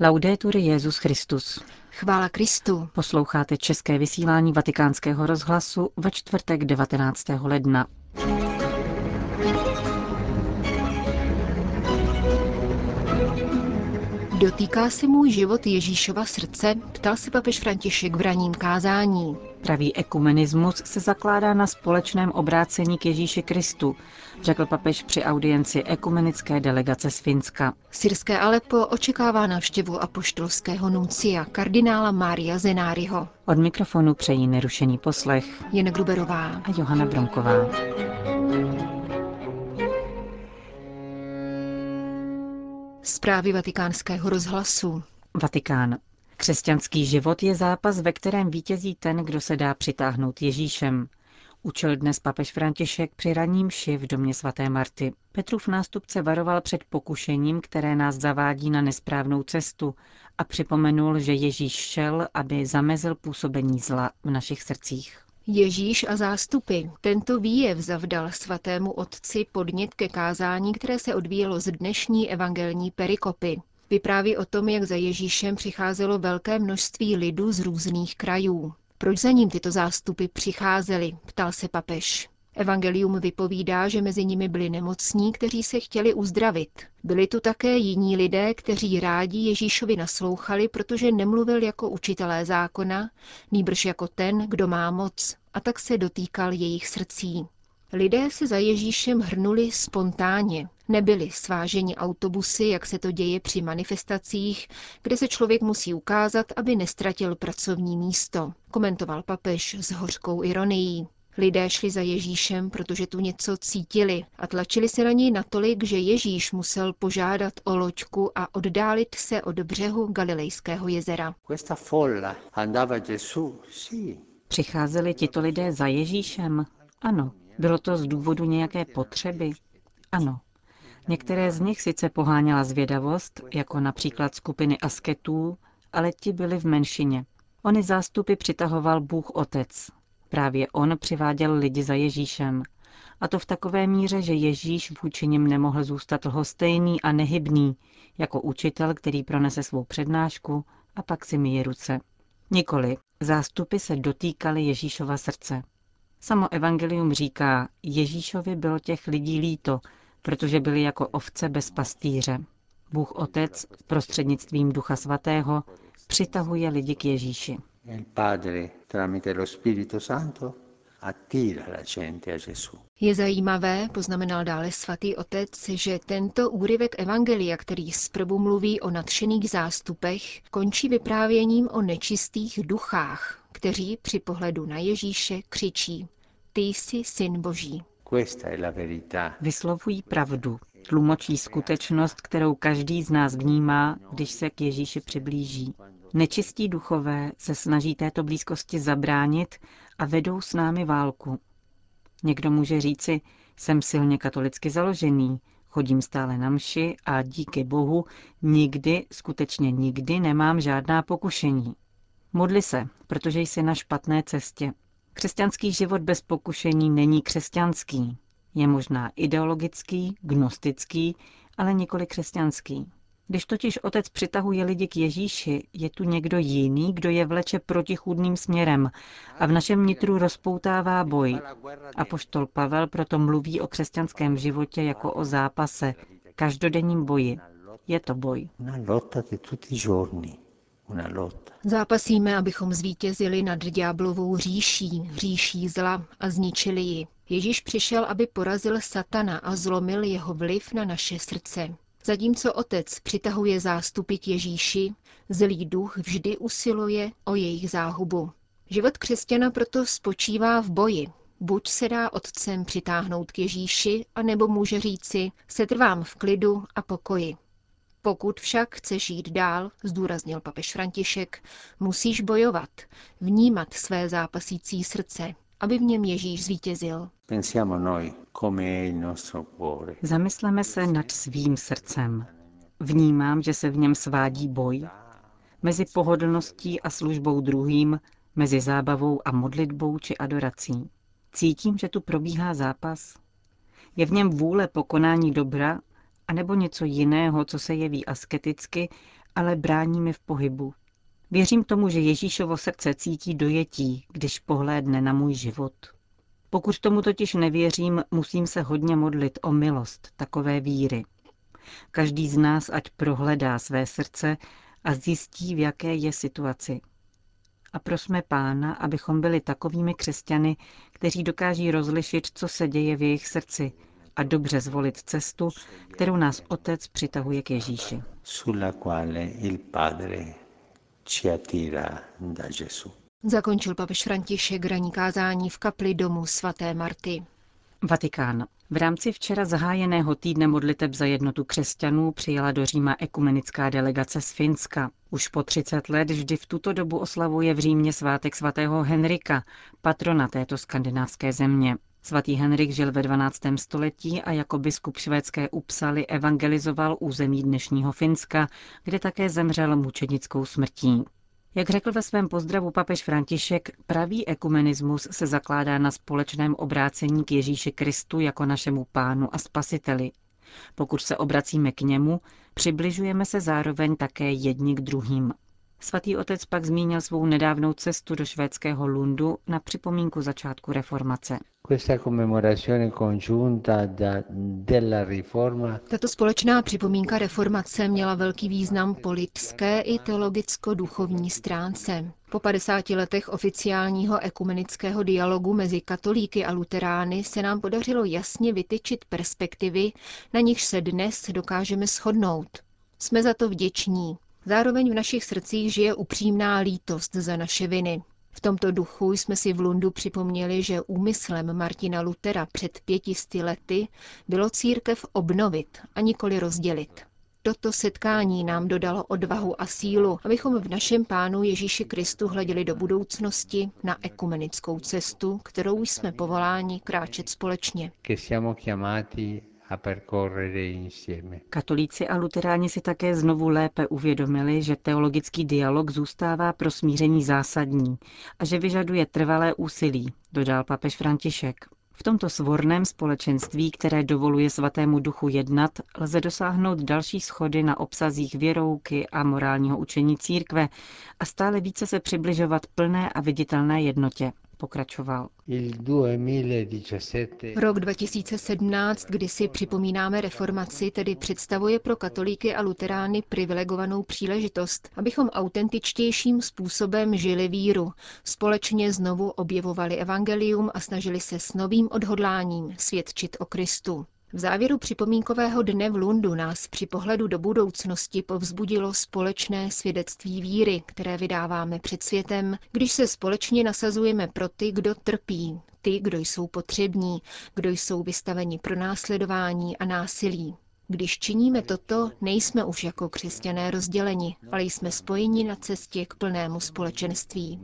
Laudetur Jezus Christus. Chvála Kristu. Posloucháte české vysílání Vatikánského rozhlasu ve čtvrtek 19. ledna. Dotýká se můj život Ježíšova srdce? Ptal se papež František v raním kázání. Pravý ekumenismus se zakládá na společném obrácení k Ježíši Kristu, řekl papež při audienci ekumenické delegace z Finska. Syrské Alepo očekává návštěvu apoštolského nuncia kardinála Mária Zenáriho. Od mikrofonu přejí nerušený poslech Jen Gruberová a Johana Bromková. Zprávy vatikánského rozhlasu. Vatikán. Křesťanský život je zápas, ve kterém vítězí ten, kdo se dá přitáhnout Ježíšem. Učil dnes papež František při raním ši v domě svaté Marty. Petrův nástupce varoval před pokušením, které nás zavádí na nesprávnou cestu a připomenul, že Ježíš šel, aby zamezil působení zla v našich srdcích. Ježíš a zástupy. Tento výjev zavdal svatému otci podnět ke kázání, které se odvíjelo z dnešní evangelní perikopy. Vypráví o tom, jak za Ježíšem přicházelo velké množství lidu z různých krajů. Proč za ním tyto zástupy přicházely, ptal se papež. Evangelium vypovídá, že mezi nimi byli nemocní, kteří se chtěli uzdravit. Byli tu také jiní lidé, kteří rádi Ježíšovi naslouchali, protože nemluvil jako učitelé zákona, nýbrž jako ten, kdo má moc, a tak se dotýkal jejich srdcí. Lidé se za Ježíšem hrnuli spontánně, nebyli sváženi autobusy, jak se to děje při manifestacích, kde se člověk musí ukázat, aby nestratil pracovní místo, komentoval papež s hořkou ironií. Lidé šli za Ježíšem, protože tu něco cítili a tlačili se na něj natolik, že Ježíš musel požádat o loďku a oddálit se od břehu Galilejského jezera. Přicházeli tito lidé za Ježíšem? Ano. Bylo to z důvodu nějaké potřeby? Ano. Některé z nich sice poháněla zvědavost, jako například skupiny asketů, ale ti byli v menšině. Ony zástupy přitahoval Bůh Otec. Právě on přiváděl lidi za Ježíšem. A to v takové míře, že Ježíš vůči nim nemohl zůstat lhostejný a nehybný, jako učitel, který pronese svou přednášku a pak si myje ruce. Nikoli, zástupy se dotýkaly Ježíšova srdce. Samo evangelium říká, Ježíšovi bylo těch lidí líto, protože byli jako ovce bez pastýře. Bůh Otec prostřednictvím Ducha Svatého přitahuje lidi k Ježíši. Je zajímavé, poznamenal dále svatý otec, že tento úryvek Evangelia, který zprvu mluví o nadšených zástupech, končí vyprávěním o nečistých duchách, kteří při pohledu na Ježíše křičí Ty jsi syn Boží. Vyslovují pravdu, tlumočí skutečnost, kterou každý z nás vnímá, když se k Ježíši přiblíží. Nečistí duchové se snaží této blízkosti zabránit a vedou s námi válku. Někdo může říci, jsem silně katolicky založený, chodím stále na mši a díky Bohu nikdy, skutečně nikdy nemám žádná pokušení. Modli se, protože jsi na špatné cestě. Křesťanský život bez pokušení není křesťanský. Je možná ideologický, gnostický, ale nikoli křesťanský. Když totiž otec přitahuje lidi k Ježíši, je tu někdo jiný, kdo je vleče protichůdným směrem a v našem nitru rozpoutává boj. A poštol Pavel proto mluví o křesťanském životě jako o zápase, každodenním boji. Je to boj. Zápasíme, abychom zvítězili nad ďáblovou říší, říší zla a zničili ji. Ježíš přišel, aby porazil satana a zlomil jeho vliv na naše srdce. Zatímco otec přitahuje zástupy k Ježíši, zlý duch vždy usiluje o jejich záhubu. Život křesťana proto spočívá v boji. Buď se dá otcem přitáhnout k Ježíši, anebo může říci, setrvám v klidu a pokoji. Pokud však chceš jít dál, zdůraznil papež František, musíš bojovat, vnímat své zápasící srdce, aby v něm Ježíš zvítězil. Zamysleme se nad svým srdcem. Vnímám, že se v něm svádí boj. Mezi pohodlností a službou druhým, mezi zábavou a modlitbou či adorací. Cítím, že tu probíhá zápas. Je v něm vůle pokonání dobra, anebo něco jiného, co se jeví asketicky, ale brání mi v pohybu. Věřím tomu, že Ježíšovo srdce cítí dojetí, když pohlédne na můj život. Pokud tomu totiž nevěřím, musím se hodně modlit o milost takové víry. Každý z nás ať prohledá své srdce a zjistí, v jaké je situaci. A prosme Pána, abychom byli takovými křesťany, kteří dokáží rozlišit, co se děje v jejich srdci a dobře zvolit cestu, kterou nás Otec přitahuje k Ježíši. Zakončil papež František raní kázání v kapli domu svaté Marty. Vatikán. V rámci včera zahájeného týdne modliteb za jednotu křesťanů přijela do Říma ekumenická delegace z Finska. Už po 30 let vždy v tuto dobu oslavuje v Římě svátek svatého Henrika, patrona této skandinávské země. Svatý Henrik žil ve 12. století a jako biskup švédské Upsaly evangelizoval území dnešního Finska, kde také zemřel mučednickou smrtí. Jak řekl ve svém pozdravu papež František, pravý ekumenismus se zakládá na společném obrácení k Ježíši Kristu jako našemu pánu a spasiteli. Pokud se obracíme k němu, přibližujeme se zároveň také jedni k druhým. Svatý otec pak zmínil svou nedávnou cestu do švédského Lundu na připomínku začátku reformace. Tato společná připomínka reformace měla velký význam po lidské i teologicko-duchovní stránce. Po 50 letech oficiálního ekumenického dialogu mezi katolíky a luterány se nám podařilo jasně vytyčit perspektivy, na nichž se dnes dokážeme shodnout. Jsme za to vděční. Zároveň v našich srdcích žije upřímná lítost za naše viny. V tomto duchu jsme si v Lundu připomněli, že úmyslem Martina Lutera před pětisty lety bylo církev obnovit a nikoli rozdělit. Toto setkání nám dodalo odvahu a sílu, abychom v našem Pánu Ježíši Kristu hleděli do budoucnosti na ekumenickou cestu, kterou jsme povoláni kráčet společně. Katolíci a luteráni si také znovu lépe uvědomili, že teologický dialog zůstává pro smíření zásadní a že vyžaduje trvalé úsilí, dodal papež František. V tomto svorném společenství, které dovoluje svatému duchu jednat, lze dosáhnout další schody na obsazích věrouky a morálního učení církve a stále více se přibližovat plné a viditelné jednotě pokračoval. Rok 2017, kdy si připomínáme reformaci, tedy představuje pro katolíky a luterány privilegovanou příležitost, abychom autentičtějším způsobem žili víru, společně znovu objevovali evangelium a snažili se s novým odhodláním svědčit o Kristu. V závěru připomínkového dne v Lundu nás při pohledu do budoucnosti povzbudilo společné svědectví víry, které vydáváme před světem, když se společně nasazujeme pro ty, kdo trpí, ty, kdo jsou potřební, kdo jsou vystaveni pro následování a násilí. Když činíme toto, nejsme už jako křesťané rozděleni, ale jsme spojeni na cestě k plnému společenství.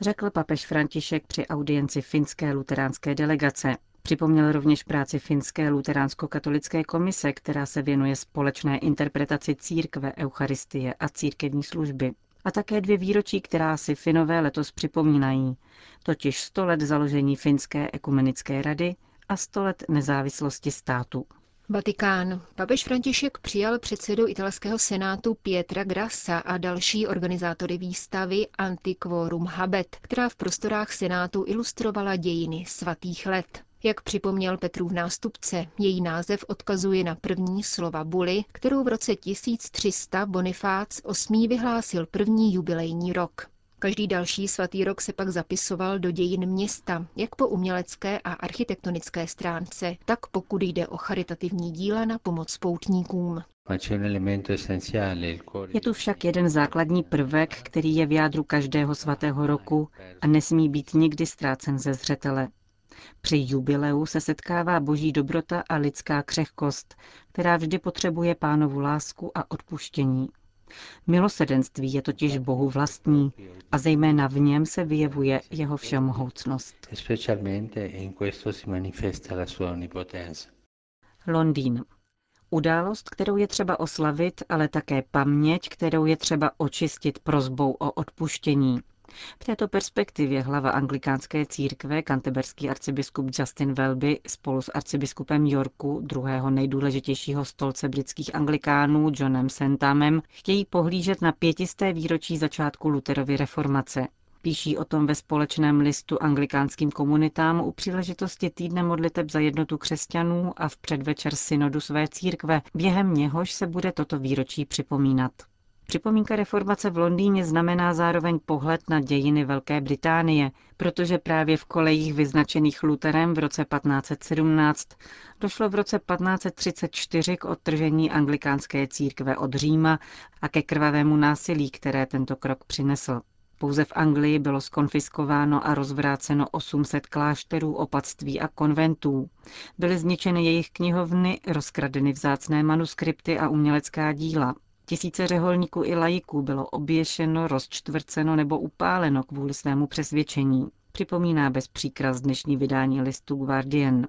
Řekl papež František při audienci finské luteránské delegace. Připomněl rovněž práci Finské luteránsko-katolické komise, která se věnuje společné interpretaci církve, eucharistie a církevní služby. A také dvě výročí, která si Finové letos připomínají, totiž 100 let založení Finské ekumenické rady a 100 let nezávislosti státu. Vatikán. Papež František přijal předsedu italského senátu Pietra Grassa a další organizátory výstavy Antiquorum Habet, která v prostorách senátu ilustrovala dějiny svatých let. Jak připomněl Petrův nástupce, její název odkazuje na první slova buly, kterou v roce 1300 Bonifác VIII vyhlásil první jubilejní rok. Každý další svatý rok se pak zapisoval do dějin města, jak po umělecké a architektonické stránce, tak pokud jde o charitativní díla na pomoc poutníkům. Je tu však jeden základní prvek, který je v jádru každého svatého roku a nesmí být nikdy ztrácen ze zřetele. Při jubileu se setkává boží dobrota a lidská křehkost, která vždy potřebuje pánovu lásku a odpuštění. Milosedenství je totiž Bohu vlastní a zejména v něm se vyjevuje jeho všemohoucnost. Londýn. Událost, kterou je třeba oslavit, ale také paměť, kterou je třeba očistit prozbou o odpuštění. V této perspektivě hlava anglikánské církve, kanteberský arcibiskup Justin Welby spolu s arcibiskupem Yorku, druhého nejdůležitějšího stolce britských anglikánů Johnem Sentamem, chtějí pohlížet na pětisté výročí začátku Luterovy reformace. Píší o tom ve společném listu anglikánským komunitám u příležitosti týdne modliteb za jednotu křesťanů a v předvečer synodu své církve, během něhož se bude toto výročí připomínat. Připomínka reformace v Londýně znamená zároveň pohled na dějiny Velké Británie, protože právě v kolejích vyznačených Luterem v roce 1517 došlo v roce 1534 k odtržení anglikánské církve od Říma a ke krvavému násilí, které tento krok přinesl. Pouze v Anglii bylo skonfiskováno a rozvráceno 800 klášterů, opatství a konventů. Byly zničeny jejich knihovny, rozkradeny vzácné manuskripty a umělecká díla. Tisíce řeholníků i lajiků bylo oběšeno, rozčtvrceno nebo upáleno kvůli svému přesvědčení. Připomíná bez příkras dnešní vydání listu Guardian.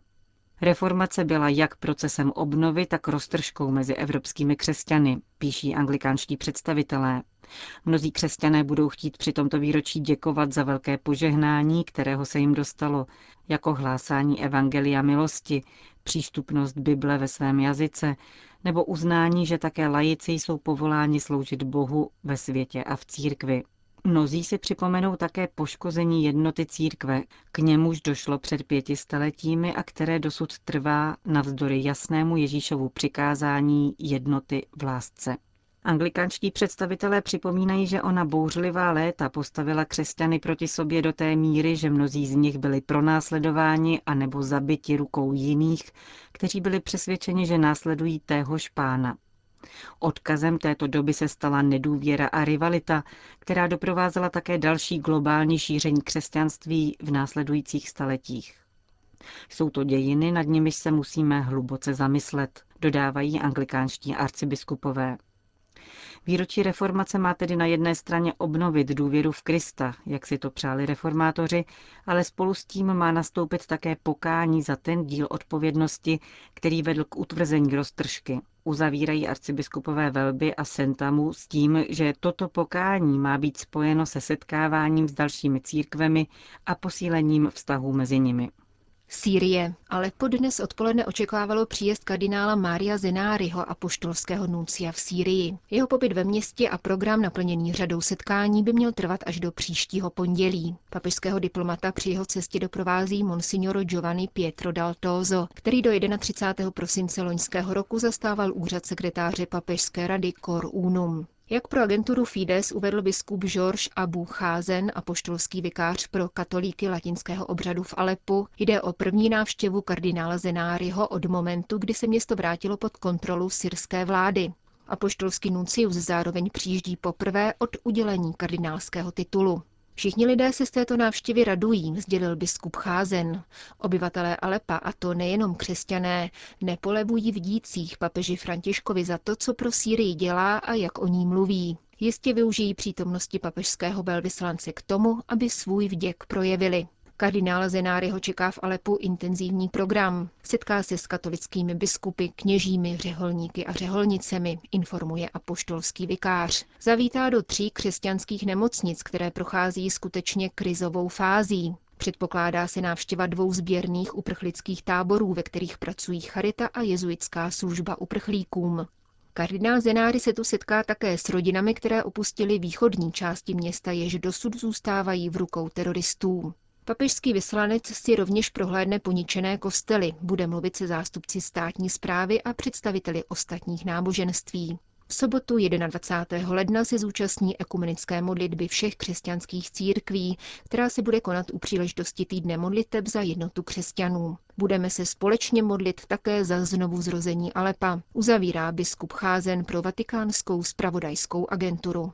Reformace byla jak procesem obnovy, tak roztržkou mezi evropskými křesťany, píší anglikánští představitelé. Mnozí křesťané budou chtít při tomto výročí děkovat za velké požehnání, kterého se jim dostalo, jako hlásání Evangelia milosti, přístupnost Bible ve svém jazyce, nebo uznání, že také lajici jsou povoláni sloužit Bohu ve světě a v církvi. Mnozí si připomenou také poškození jednoty církve, k němuž došlo před pěti staletími a které dosud trvá navzdory jasnému Ježíšovu přikázání jednoty v lásce. Anglikánští představitelé připomínají, že ona bouřlivá léta postavila křesťany proti sobě do té míry, že mnozí z nich byli pronásledováni a nebo zabiti rukou jiných, kteří byli přesvědčeni, že následují téhož pána. Odkazem této doby se stala nedůvěra a rivalita, která doprovázela také další globální šíření křesťanství v následujících staletích. Jsou to dějiny, nad nimiž se musíme hluboce zamyslet, dodávají anglikánští arcibiskupové. Výročí reformace má tedy na jedné straně obnovit důvěru v Krista, jak si to přáli reformátoři, ale spolu s tím má nastoupit také pokání za ten díl odpovědnosti, který vedl k utvrzení roztržky. Uzavírají arcibiskupové velby a sentamu s tím, že toto pokání má být spojeno se setkáváním s dalšími církvemi a posílením vztahů mezi nimi. Sýrie. ale dnes odpoledne očekávalo příjezd kardinála Mária Zenáriho a poštolského nuncia v Sýrii. Jeho pobyt ve městě a program naplněný řadou setkání by měl trvat až do příštího pondělí. Papežského diplomata při jeho cestě doprovází monsignoro Giovanni Pietro Daltozo, který do 31. prosince loňského roku zastával úřad sekretáře papežské rady Cor Unum. Jak pro agenturu Fides uvedl biskup George Abu Cházen a poštolský vikář pro katolíky latinského obřadu v Alepu, jde o první návštěvu kardinála Zenáriho od momentu, kdy se město vrátilo pod kontrolu syrské vlády. Apoštolský nuncius zároveň přijíždí poprvé od udělení kardinálského titulu. Všichni lidé se z této návštěvy radují, sdělil biskup Cházen. Obyvatelé Alepa, a to nejenom křesťané, nepolevují v dících papeži Františkovi za to, co pro Sýrii dělá a jak o ní mluví. Jistě využijí přítomnosti papežského velvyslance k tomu, aby svůj vděk projevili. Kardinál Zenáry ho čeká v Alepu intenzivní program. Setká se s katolickými biskupy, kněžími, řeholníky a řeholnicemi, informuje apoštolský vikář. Zavítá do tří křesťanských nemocnic, které prochází skutečně krizovou fází. Předpokládá se návštěva dvou sběrných uprchlických táborů, ve kterých pracují Charita a jezuitská služba uprchlíkům. Kardinál Zenáry se tu setká také s rodinami, které opustili východní části města, jež dosud zůstávají v rukou teroristů. Papežský vyslanec si rovněž prohlédne poničené kostely, bude mluvit se zástupci státní zprávy a představiteli ostatních náboženství. V sobotu 21. ledna se zúčastní ekumenické modlitby všech křesťanských církví, která se bude konat u příležitosti týdne modliteb za jednotu křesťanů. Budeme se společně modlit také za znovu zrození Alepa, uzavírá biskup Cházen pro vatikánskou spravodajskou agenturu.